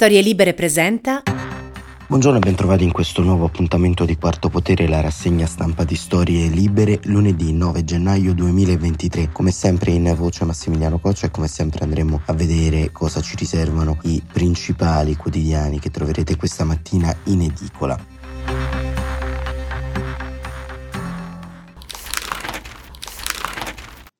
Storie Libere presenta. Buongiorno e bentrovati in questo nuovo appuntamento di Quarto Potere, la rassegna stampa di Storie Libere, lunedì 9 gennaio 2023. Come sempre in voce Massimiliano Coccia e come sempre andremo a vedere cosa ci riservano i principali quotidiani che troverete questa mattina in edicola.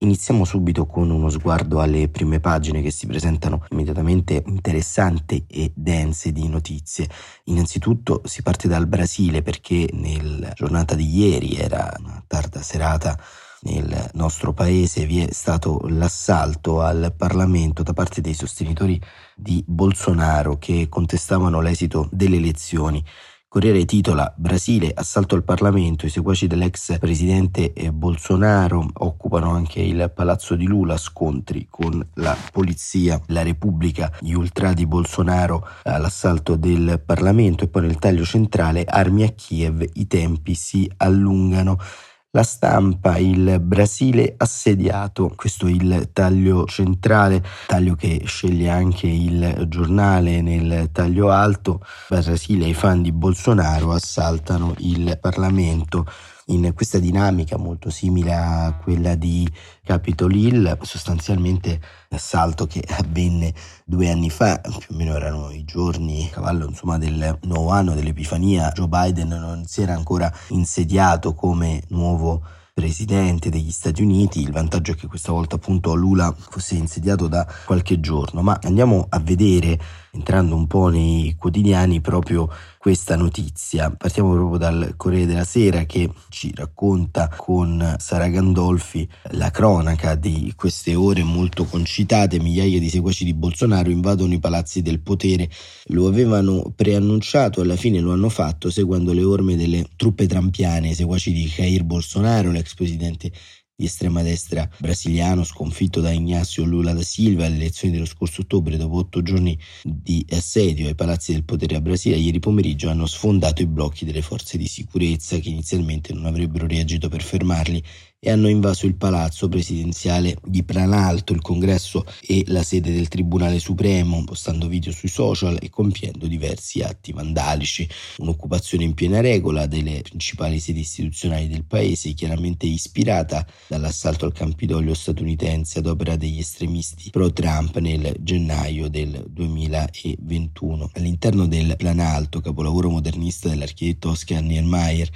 Iniziamo subito con uno sguardo alle prime pagine che si presentano immediatamente interessanti e dense di notizie. Innanzitutto si parte dal Brasile perché nella giornata di ieri era una tarda serata nel nostro paese vi è stato l'assalto al Parlamento da parte dei sostenitori di Bolsonaro che contestavano l'esito delle elezioni. Corriere titola Brasile, assalto al Parlamento, i seguaci dell'ex presidente eh, Bolsonaro occupano anche il palazzo di Lula, scontri con la polizia, la Repubblica, gli ultra di Bolsonaro all'assalto del Parlamento e poi nel taglio centrale armi a Kiev, i tempi si allungano. La stampa, il Brasile assediato, questo è il taglio centrale, taglio che sceglie anche il giornale nel taglio alto. Brasile i fan di Bolsonaro assaltano il Parlamento in questa dinamica molto simile a quella di Capitol Hill, sostanzialmente l'assalto che avvenne due anni fa, più o meno erano i giorni a cavallo insomma, del nuovo anno dell'Epifania, Joe Biden non si era ancora insediato come nuovo presidente degli Stati Uniti, il vantaggio è che questa volta appunto Lula fosse insediato da qualche giorno, ma andiamo a vedere entrando un po' nei quotidiani proprio questa notizia. Partiamo proprio dal Corriere della Sera che ci racconta con Sara Gandolfi la cronaca di queste ore molto concitate. Migliaia di seguaci di Bolsonaro invadono i palazzi del potere. Lo avevano preannunciato, alla fine lo hanno fatto seguendo le orme delle truppe trampiane, i seguaci di Jair Bolsonaro, l'ex presidente di estrema destra brasiliano sconfitto da Ignacio Lula da Silva alle elezioni dello scorso ottobre dopo otto giorni di assedio. Ai palazzi del potere a Brasile ieri pomeriggio hanno sfondato i blocchi delle forze di sicurezza che inizialmente non avrebbero reagito per fermarli e hanno invaso il palazzo presidenziale di Planalto, il congresso e la sede del Tribunale Supremo, postando video sui social e compiendo diversi atti vandalici. Un'occupazione in piena regola delle principali sedi istituzionali del paese, chiaramente ispirata dall'assalto al Campidoglio statunitense ad opera degli estremisti pro-Trump nel gennaio del 2021. All'interno del Planalto, capolavoro modernista dell'architetto Oscar Niemeyer,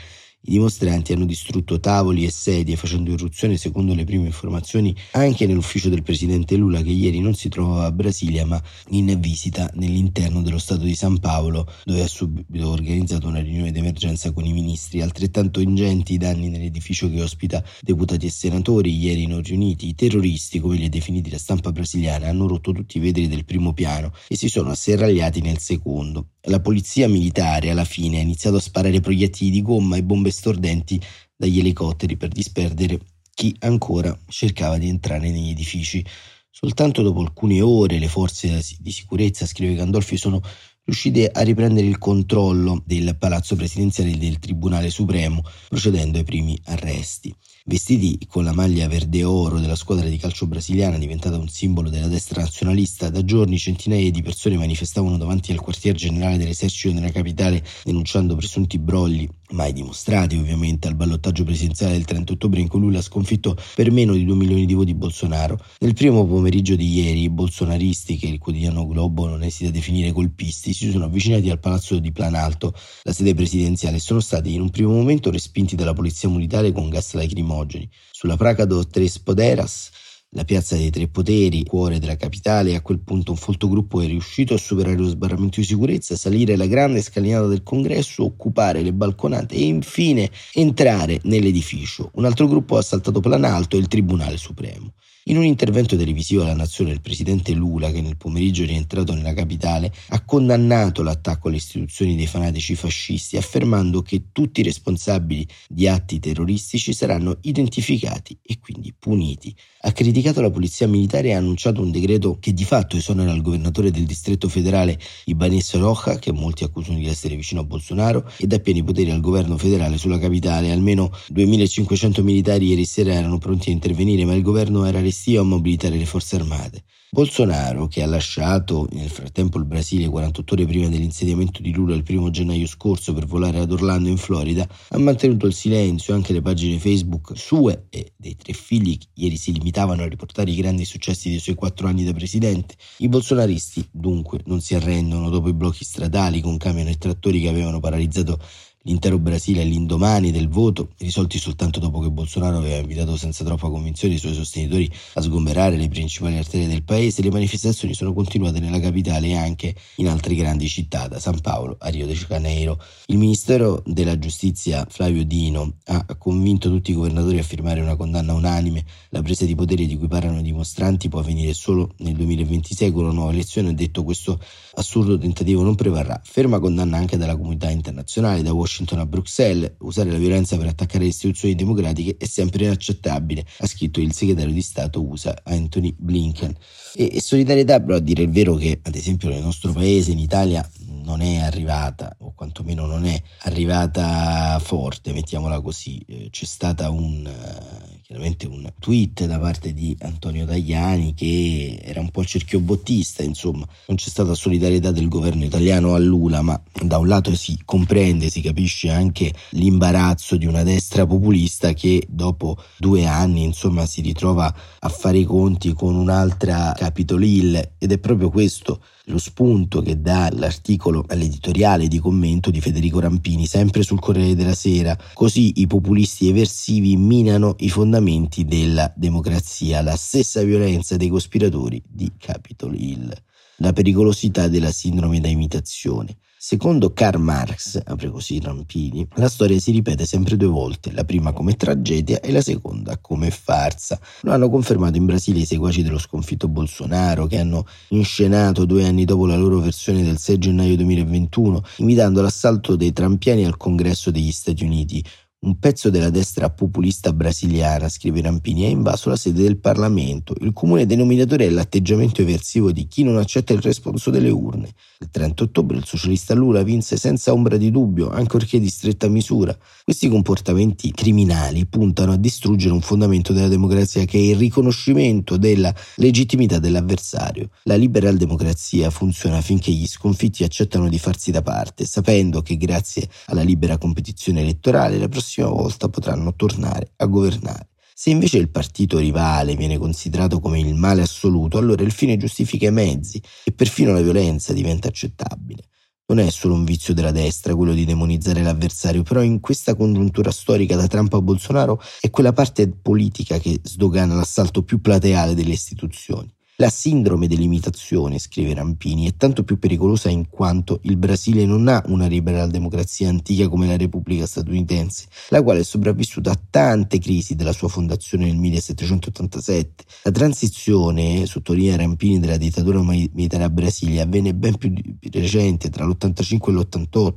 i dimostranti hanno distrutto tavoli e sedie facendo irruzione secondo le prime informazioni anche nell'ufficio del presidente Lula che ieri non si trovava a Brasilia ma in visita nell'interno dello Stato di San Paolo dove ha subito organizzato una riunione d'emergenza con i ministri. Altrettanto ingenti i danni nell'edificio che ospita deputati e senatori ieri non riuniti. I terroristi, come li ha definiti la stampa brasiliana, hanno rotto tutti i vetri del primo piano e si sono asserragliati nel secondo. La polizia militare alla fine ha iniziato a sparare proiettili di gomma e bombe stordenti dagli elicotteri per disperdere chi ancora cercava di entrare negli edifici. Soltanto dopo alcune ore le forze di sicurezza, scrive Gandolfi, sono riuscite a riprendere il controllo del palazzo presidenziale del Tribunale Supremo, procedendo ai primi arresti. Vestiti con la maglia verde e oro della squadra di calcio brasiliana, diventata un simbolo della destra nazionalista, da giorni centinaia di persone manifestavano davanti al quartier generale dell'esercito nella capitale denunciando presunti brogli, mai dimostrati ovviamente, al ballottaggio presidenziale del 30 ottobre in cui lui ha sconfitto per meno di 2 milioni di voti Bolsonaro. Nel primo pomeriggio di ieri, i bolsonaristi, che il quotidiano Globo non esita a definire colpisti, si sono avvicinati al palazzo di Planalto, la sede presidenziale, e sono stati in un primo momento respinti dalla polizia militare con gas lacrimogeni. Sulla Praca do Tres Poderas, la piazza dei Tre Poteri, cuore della capitale, a quel punto un folto gruppo è riuscito a superare lo sbarramento di sicurezza, salire la grande scalinata del congresso, occupare le balconate e infine entrare nell'edificio. Un altro gruppo ha assaltato Planalto e il Tribunale Supremo. In un intervento televisivo alla nazione, il presidente Lula, che nel pomeriggio è rientrato nella capitale, ha condannato l'attacco alle istituzioni dei fanatici fascisti, affermando che tutti i responsabili di atti terroristici saranno identificati e quindi puniti. Ha criticato la polizia militare e ha annunciato un decreto che di fatto esonera il governatore del distretto federale Ibanez Roja, che molti accusano di essere vicino a Bolsonaro, e dà pieni poteri al governo federale sulla capitale. Almeno 2500 militari ieri sera erano pronti a intervenire, ma il governo era carestia o mobilitare le forze armate. Bolsonaro, che ha lasciato nel frattempo il Brasile 48 ore prima dell'insediamento di Lula il primo gennaio scorso per volare ad Orlando in Florida, ha mantenuto il silenzio, anche le pagine Facebook sue e dei tre figli che ieri si limitavano a riportare i grandi successi dei suoi quattro anni da presidente. I bolsonaristi dunque non si arrendono dopo i blocchi stradali con camion e trattori che avevano paralizzato L'intero Brasile all'indomani del voto, risolti soltanto dopo che Bolsonaro aveva invitato senza troppa convinzione i suoi sostenitori a sgomberare le principali arterie del paese, le manifestazioni sono continuate nella capitale e anche in altre grandi città, da San Paolo a Rio de Janeiro. Il Ministero della Giustizia Flavio Dino ha convinto tutti i governatori a firmare una condanna unanime. La presa di potere di cui parlano i dimostranti può avvenire solo nel 2026 con una nuova elezione. Ha detto questo assurdo tentativo non prevarrà. Ferma condanna anche dalla comunità internazionale, da Washington Washington a Bruxelles, usare la violenza per attaccare le istituzioni democratiche è sempre inaccettabile, ha scritto il segretario di Stato USA Anthony Blinken. E, e solidarietà però a dire il vero che ad esempio nel nostro paese, in Italia, non è arrivata, o quantomeno non è arrivata forte, mettiamola così. Eh, c'è stata un, eh, chiaramente un tweet da parte di Antonio Tajani che era un po' il cerchio bottista, insomma, non c'è stata solidarietà del governo italiano a Lula, ma da un lato si comprende, si capisce anche l'imbarazzo di una destra populista che dopo due anni, insomma, si ritrova a fare i conti con un'altra Capitol Hill ed è proprio questo lo spunto che dà l'articolo all'editoriale di commento di Federico Rampini, sempre sul Corriere della Sera. Così i populisti eversivi minano i fondamenti della democrazia, la stessa violenza dei cospiratori di Capitol Hill. La pericolosità della sindrome da imitazione. Secondo Karl Marx, apre così Rampini, la storia si ripete sempre due volte, la prima come tragedia e la seconda come farsa. Lo hanno confermato in Brasile i seguaci dello sconfitto Bolsonaro, che hanno inscenato due anni dopo la loro versione del 6 gennaio 2021, imitando l'assalto dei trampiani al congresso degli Stati Uniti, un pezzo della destra populista brasiliana, scrive Rampini, ha invaso la sede del Parlamento. Il comune denominatore è l'atteggiamento eversivo di chi non accetta il responso delle urne. Il 30 ottobre il socialista Lula vinse senza ombra di dubbio, ancorché di stretta misura. Questi comportamenti criminali puntano a distruggere un fondamento della democrazia che è il riconoscimento della legittimità dell'avversario. La liberal democrazia funziona finché gli sconfitti accettano di farsi da parte, sapendo che grazie alla libera competizione elettorale la prossima prossima volta potranno tornare a governare. Se invece il partito rivale viene considerato come il male assoluto, allora il fine giustifica i mezzi e perfino la violenza diventa accettabile. Non è solo un vizio della destra quello di demonizzare l'avversario, però in questa congiuntura storica da Trump a Bolsonaro è quella parte politica che sdogana l'assalto più plateale delle istituzioni. La sindrome dell'imitazione, scrive Rampini, è tanto più pericolosa in quanto il Brasile non ha una liberal democrazia antica come la Repubblica statunitense, la quale è sopravvissuta a tante crisi della sua fondazione nel 1787. La transizione, sottolinea Rampini, della dittatura militare a Brasile avvenne ben più recente, tra l'85 e l'88.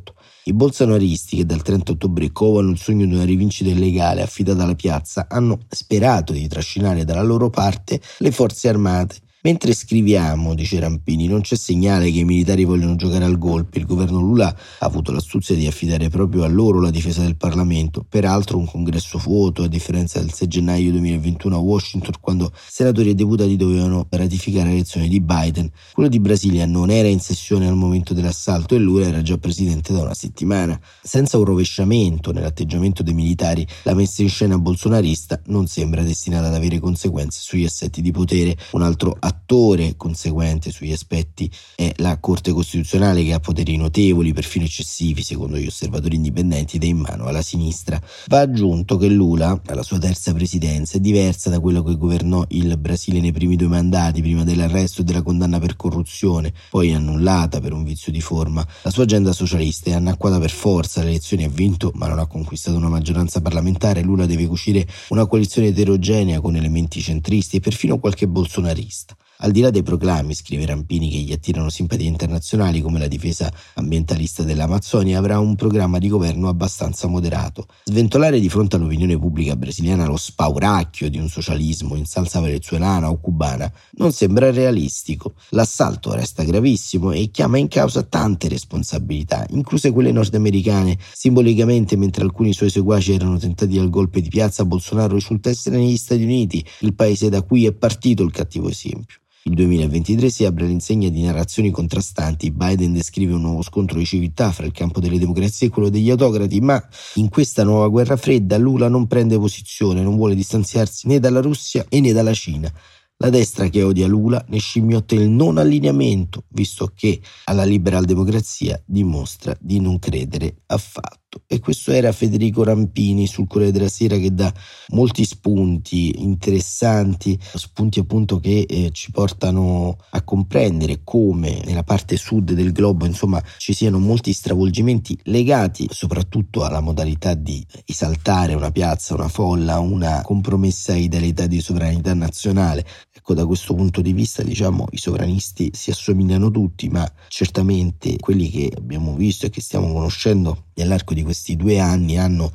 I bolsonaristi, che dal 30 ottobre covano il sogno di una rivincita illegale affidata alla piazza, hanno sperato di trascinare dalla loro parte le forze armate Mentre scriviamo, dice Rampini, non c'è segnale che i militari vogliono giocare al golpe. Il governo Lula ha avuto l'astuzia di affidare proprio a loro la difesa del Parlamento. Peraltro un congresso vuoto, a differenza del 6 gennaio 2021 a Washington, quando senatori e deputati dovevano ratificare l'elezione di Biden. Quello di Brasilia non era in sessione al momento dell'assalto e Lula era già presidente da una settimana. Senza un rovesciamento nell'atteggiamento dei militari, la messa in scena bolsonarista non sembra destinata ad avere conseguenze sugli assetti di potere. Un altro attore attore conseguente sugli aspetti è la Corte Costituzionale che ha poteri notevoli, perfino eccessivi, secondo gli osservatori indipendenti, ed è in mano alla sinistra. Va aggiunto che Lula, alla sua terza presidenza, è diversa da quello che governò il Brasile nei primi due mandati, prima dell'arresto e della condanna per corruzione, poi annullata per un vizio di forma. La sua agenda socialista è annacquata per forza, le elezioni ha vinto, ma non ha conquistato una maggioranza parlamentare. Lula deve cucire una coalizione eterogenea con elementi centristi e perfino qualche bolsonarista. Al di là dei proclami, scrive Rampini, che gli attirano simpatie internazionali come la difesa ambientalista dell'Amazzonia, avrà un programma di governo abbastanza moderato. Sventolare di fronte all'opinione pubblica brasiliana lo spauracchio di un socialismo in salsa venezuelana o cubana non sembra realistico. L'assalto resta gravissimo e chiama in causa tante responsabilità, incluse quelle nordamericane. Simbolicamente, mentre alcuni suoi seguaci erano tentati al golpe di piazza, Bolsonaro risulta essere negli Stati Uniti, il paese da cui è partito il cattivo esempio. Il 2023 si apre all'insegna di narrazioni contrastanti. Biden descrive un nuovo scontro di civiltà fra il campo delle democrazie e quello degli autocrati, ma in questa nuova guerra fredda Lula non prende posizione, non vuole distanziarsi né dalla Russia né dalla Cina. La destra che odia Lula ne scimmiotta il non allineamento, visto che alla liberal democrazia dimostra di non credere affatto fatto. E questo era Federico Rampini sul Corriere della Sera che dà molti spunti interessanti, spunti appunto che eh, ci portano a comprendere come nella parte sud del globo insomma ci siano molti stravolgimenti legati soprattutto alla modalità di esaltare una piazza, una folla, una compromessa idealità di sovranità nazionale. Ecco, da questo punto di vista, diciamo, i sovranisti si assomigliano tutti, ma certamente quelli che abbiamo visto e che stiamo conoscendo nell'arco di questi due anni hanno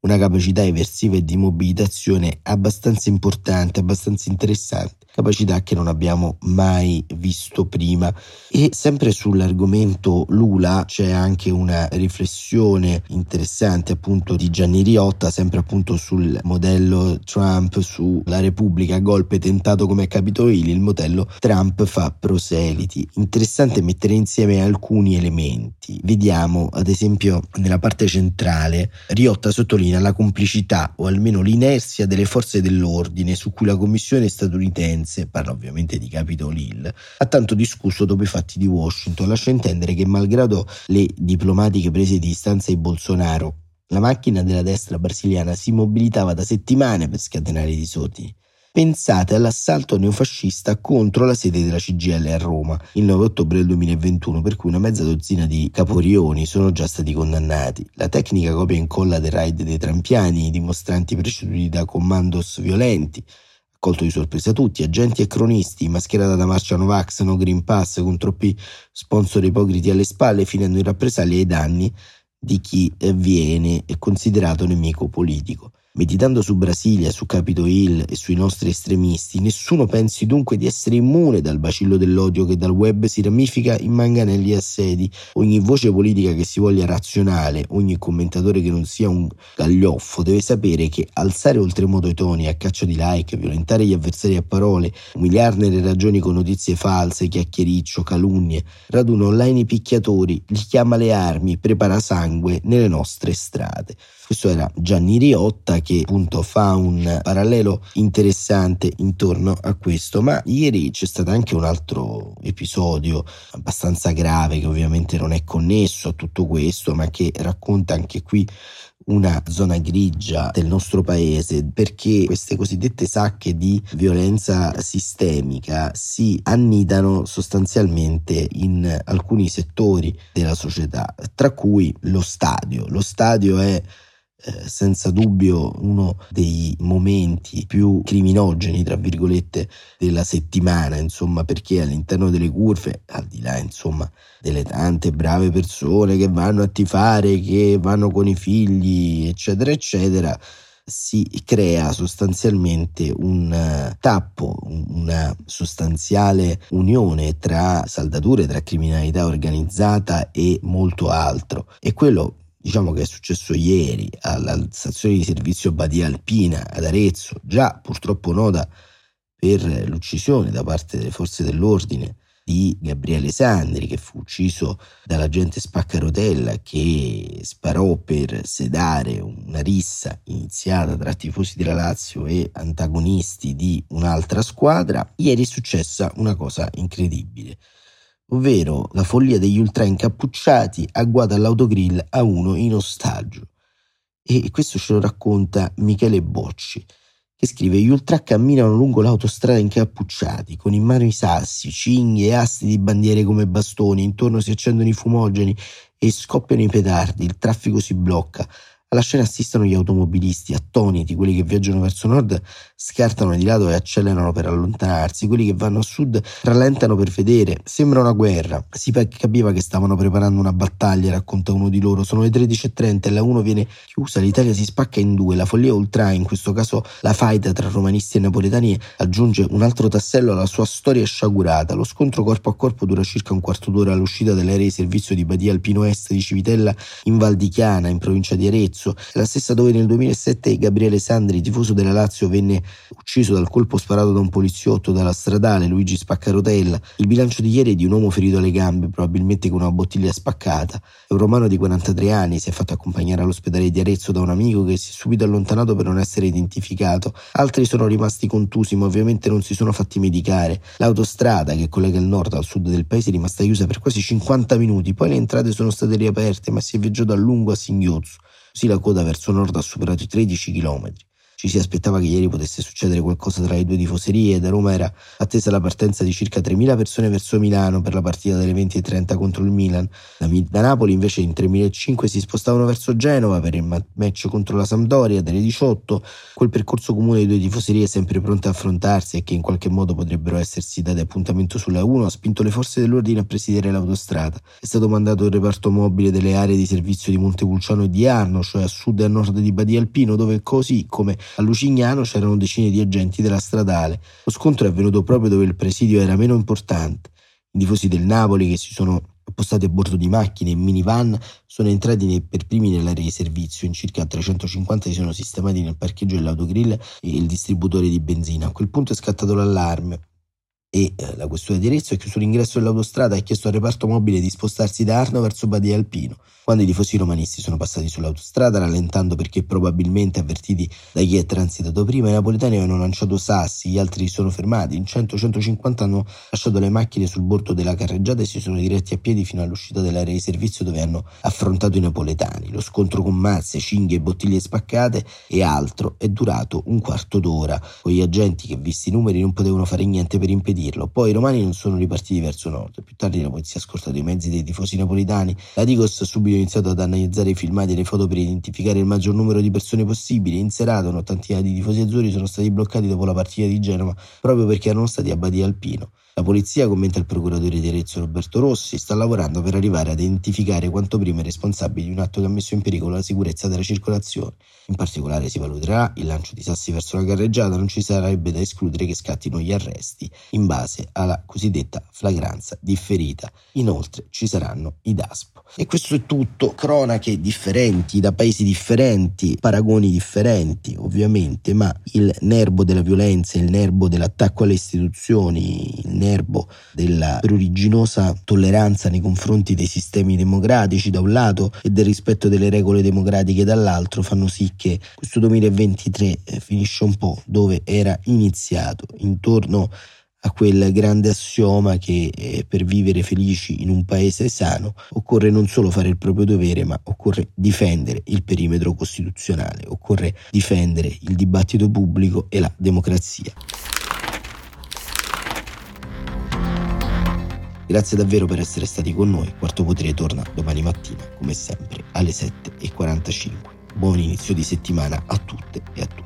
una capacità eversiva e di mobilitazione abbastanza importante, abbastanza interessante capacità che non abbiamo mai visto prima. E sempre sull'argomento Lula c'è anche una riflessione interessante appunto di Gianni Riotta, sempre appunto sul modello Trump sulla Repubblica, golpe tentato come Capitol Hill, il modello Trump fa proseliti. Interessante mettere insieme alcuni elementi. Vediamo ad esempio nella parte centrale Riotta sottolinea la complicità o almeno l'inerzia delle forze dell'ordine su cui la Commissione statunitense statunitense, parla ovviamente di Capitol Hill, ha tanto discusso dopo i fatti di Washington, lascia intendere che malgrado le diplomatiche prese di distanza di Bolsonaro, la macchina della destra brasiliana si mobilitava da settimane per scatenare i disordini. Pensate all'assalto neofascista contro la sede della CGL a Roma il 9 ottobre del 2021, per cui una mezza dozzina di caporioni sono già stati condannati. La tecnica copia e incolla del raid dei trampiani, i dimostranti preceduti da commandos violenti, colto di sorpresa tutti, agenti e cronisti, mascherata da marcia Novax, no Green Pass, con troppi sponsor ipocriti alle spalle, finendo in rappresaglie ai danni di chi viene considerato nemico politico. Meditando su Brasilia, su Capitol Hill e sui nostri estremisti, nessuno pensi dunque di essere immune dal bacillo dell'odio che dal web si ramifica in manganelli e assedi. Ogni voce politica che si voglia razionale, ogni commentatore che non sia un gaglioffo, deve sapere che alzare oltremodo i toni a caccia di like, violentare gli avversari a parole, umiliarne le ragioni con notizie false, chiacchiericcio, calunnie, raduna online i picchiatori, li chiama le armi, prepara sangue nelle nostre strade. Questo era Gianni Riotta che appunto fa un parallelo interessante intorno a questo, ma ieri c'è stato anche un altro episodio abbastanza grave che ovviamente non è connesso a tutto questo, ma che racconta anche qui una zona grigia del nostro paese perché queste cosiddette sacche di violenza sistemica si annidano sostanzialmente in alcuni settori della società, tra cui lo stadio. Lo stadio è eh, senza dubbio uno dei momenti più criminogeni, tra virgolette, della settimana, insomma, perché all'interno delle curve, al di là, insomma, delle tante brave persone che vanno a tifare, che vanno con i figli, eccetera, eccetera, si crea sostanzialmente un eh, tappo, una sostanziale unione tra saldature, tra criminalità organizzata e molto altro. E quello diciamo che è successo ieri alla stazione di servizio Badia Alpina ad Arezzo, già purtroppo nota per l'uccisione da parte delle forze dell'ordine di Gabriele Sandri che fu ucciso dall'agente Spaccarotella che sparò per sedare una rissa iniziata tra tifosi della Lazio e antagonisti di un'altra squadra, ieri è successa una cosa incredibile ovvero la follia degli ultra incappucciati agguata all'autogrill a uno in ostaggio. E questo ce lo racconta Michele Bocci, che scrive: Gli ultra camminano lungo l'autostrada incappucciati, con in mano i sassi, cinghie e asti di bandiere come bastoni, intorno si accendono i fumogeni e scoppiano i petardi, il traffico si blocca. Alla scena assistono gli automobilisti, attoniti, quelli che viaggiano verso nord scartano di lato e accelerano per allontanarsi, quelli che vanno a sud rallentano per vedere. Sembra una guerra. Si capiva che stavano preparando una battaglia, racconta uno di loro. Sono le 13.30 e la 1 viene chiusa, l'Italia si spacca in due, la follia ultra, in questo caso la faida tra romanisti e napoletani aggiunge un altro tassello alla sua storia sciagurata. Lo scontro corpo a corpo dura circa un quarto d'ora all'uscita dell'aereo di servizio di Badia Alpino Est di Civitella in Val di Chiana, in provincia di Arezzo, la stessa dove nel 2007 Gabriele Sandri, tifoso della Lazio, venne ucciso dal colpo sparato da un poliziotto dalla stradale Luigi Spaccarotella. Il bilancio di ieri è di un uomo ferito alle gambe, probabilmente con una bottiglia spaccata. È un romano di 43 anni, si è fatto accompagnare all'ospedale di Arezzo da un amico che si è subito allontanato per non essere identificato. Altri sono rimasti contusi, ma ovviamente non si sono fatti medicare. L'autostrada che collega il nord al sud del paese è rimasta chiusa per quasi 50 minuti, poi le entrate sono state riaperte, ma si è viaggiato a lungo a singhiozzo. Così la coda verso nord ha superato i 13 chilometri. Ci si aspettava che ieri potesse succedere qualcosa tra le due tifoserie. Da Roma era attesa la partenza di circa 3.000 persone verso Milano per la partita delle 20.30 contro il Milan. Da, Napoli invece in 3.500 si spostavano verso Genova per il match contro la Sampdoria delle 18. Quel percorso comune dei due tifoserie sempre pronte a affrontarsi e che in qualche modo potrebbero essersi date appuntamento sulla 1 ha spinto le forze dell'ordine a presidiare l'autostrada. È stato mandato il reparto mobile delle aree di servizio di Montepulciano e di Arno, cioè a sud e a nord di Badia Alpino, dove così come a Lucignano c'erano decine di agenti della stradale. Lo scontro è avvenuto proprio dove il presidio era meno importante. I tifosi del Napoli che si sono appostati a bordo di macchine e minivan sono entrati per primi nell'area di servizio. In circa 350 si sono sistemati nel parcheggio dell'autogrill e il distributore di benzina. A quel punto è scattato l'allarme e eh, la questura di Arezzo ha chiuso l'ingresso dell'autostrada e ha chiesto al reparto mobile di spostarsi da Arno verso Badia Alpino. Quando i tifosi romanisti sono passati sull'autostrada, rallentando perché probabilmente avvertiti da chi è transitato prima, i napoletani avevano lanciato sassi, gli altri si sono fermati, in 100-150 hanno lasciato le macchine sul bordo della carreggiata e si sono diretti a piedi fino all'uscita dell'area di servizio dove hanno affrontato i napoletani. Lo scontro con mazze, cinghie, bottiglie spaccate e altro è durato un quarto d'ora, con gli agenti che visti i numeri non potevano fare niente per impedire dirlo. Poi i romani non sono ripartiti verso nord. Più tardi la polizia ha scortato i mezzi dei tifosi napolitani. La Digos ha subito iniziato ad analizzare i filmati e le foto per identificare il maggior numero di persone possibili. In serata un'ottantina di tifosi azzurri sono stati bloccati dopo la partita di Genova proprio perché erano stati a Badia Alpino. La polizia, commenta il procuratore di Arezzo Roberto Rossi, sta lavorando per arrivare ad identificare quanto prima i responsabili di un atto che ha messo in pericolo la sicurezza della circolazione. In particolare si valuterà il lancio di sassi verso la carreggiata, non ci sarebbe da escludere che scattino gli arresti in base alla cosiddetta flagranza differita. Inoltre ci saranno i DASPO. E questo è tutto, cronache differenti da paesi differenti, paragoni differenti ovviamente, ma il nervo della violenza, il nervo dell'attacco alle istituzioni, il nervo della pruriginosa tolleranza nei confronti dei sistemi democratici da un lato e del rispetto delle regole democratiche dall'altro fanno sì che questo 2023 eh, finisce un po' dove era iniziato, intorno a quel grande assioma che eh, per vivere felici in un paese sano occorre non solo fare il proprio dovere, ma occorre difendere il perimetro costituzionale, occorre difendere il dibattito pubblico e la democrazia. Grazie davvero per essere stati con noi. Quarto Potere torna domani mattina, come sempre, alle 7.45. Buon inizio di settimana a tutte e a tutti.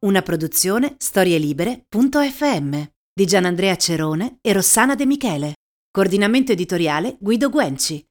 Una produzione storielibere.fm di Gianandrea Cerone e Rossana De Michele. Coordinamento editoriale Guido Guenci.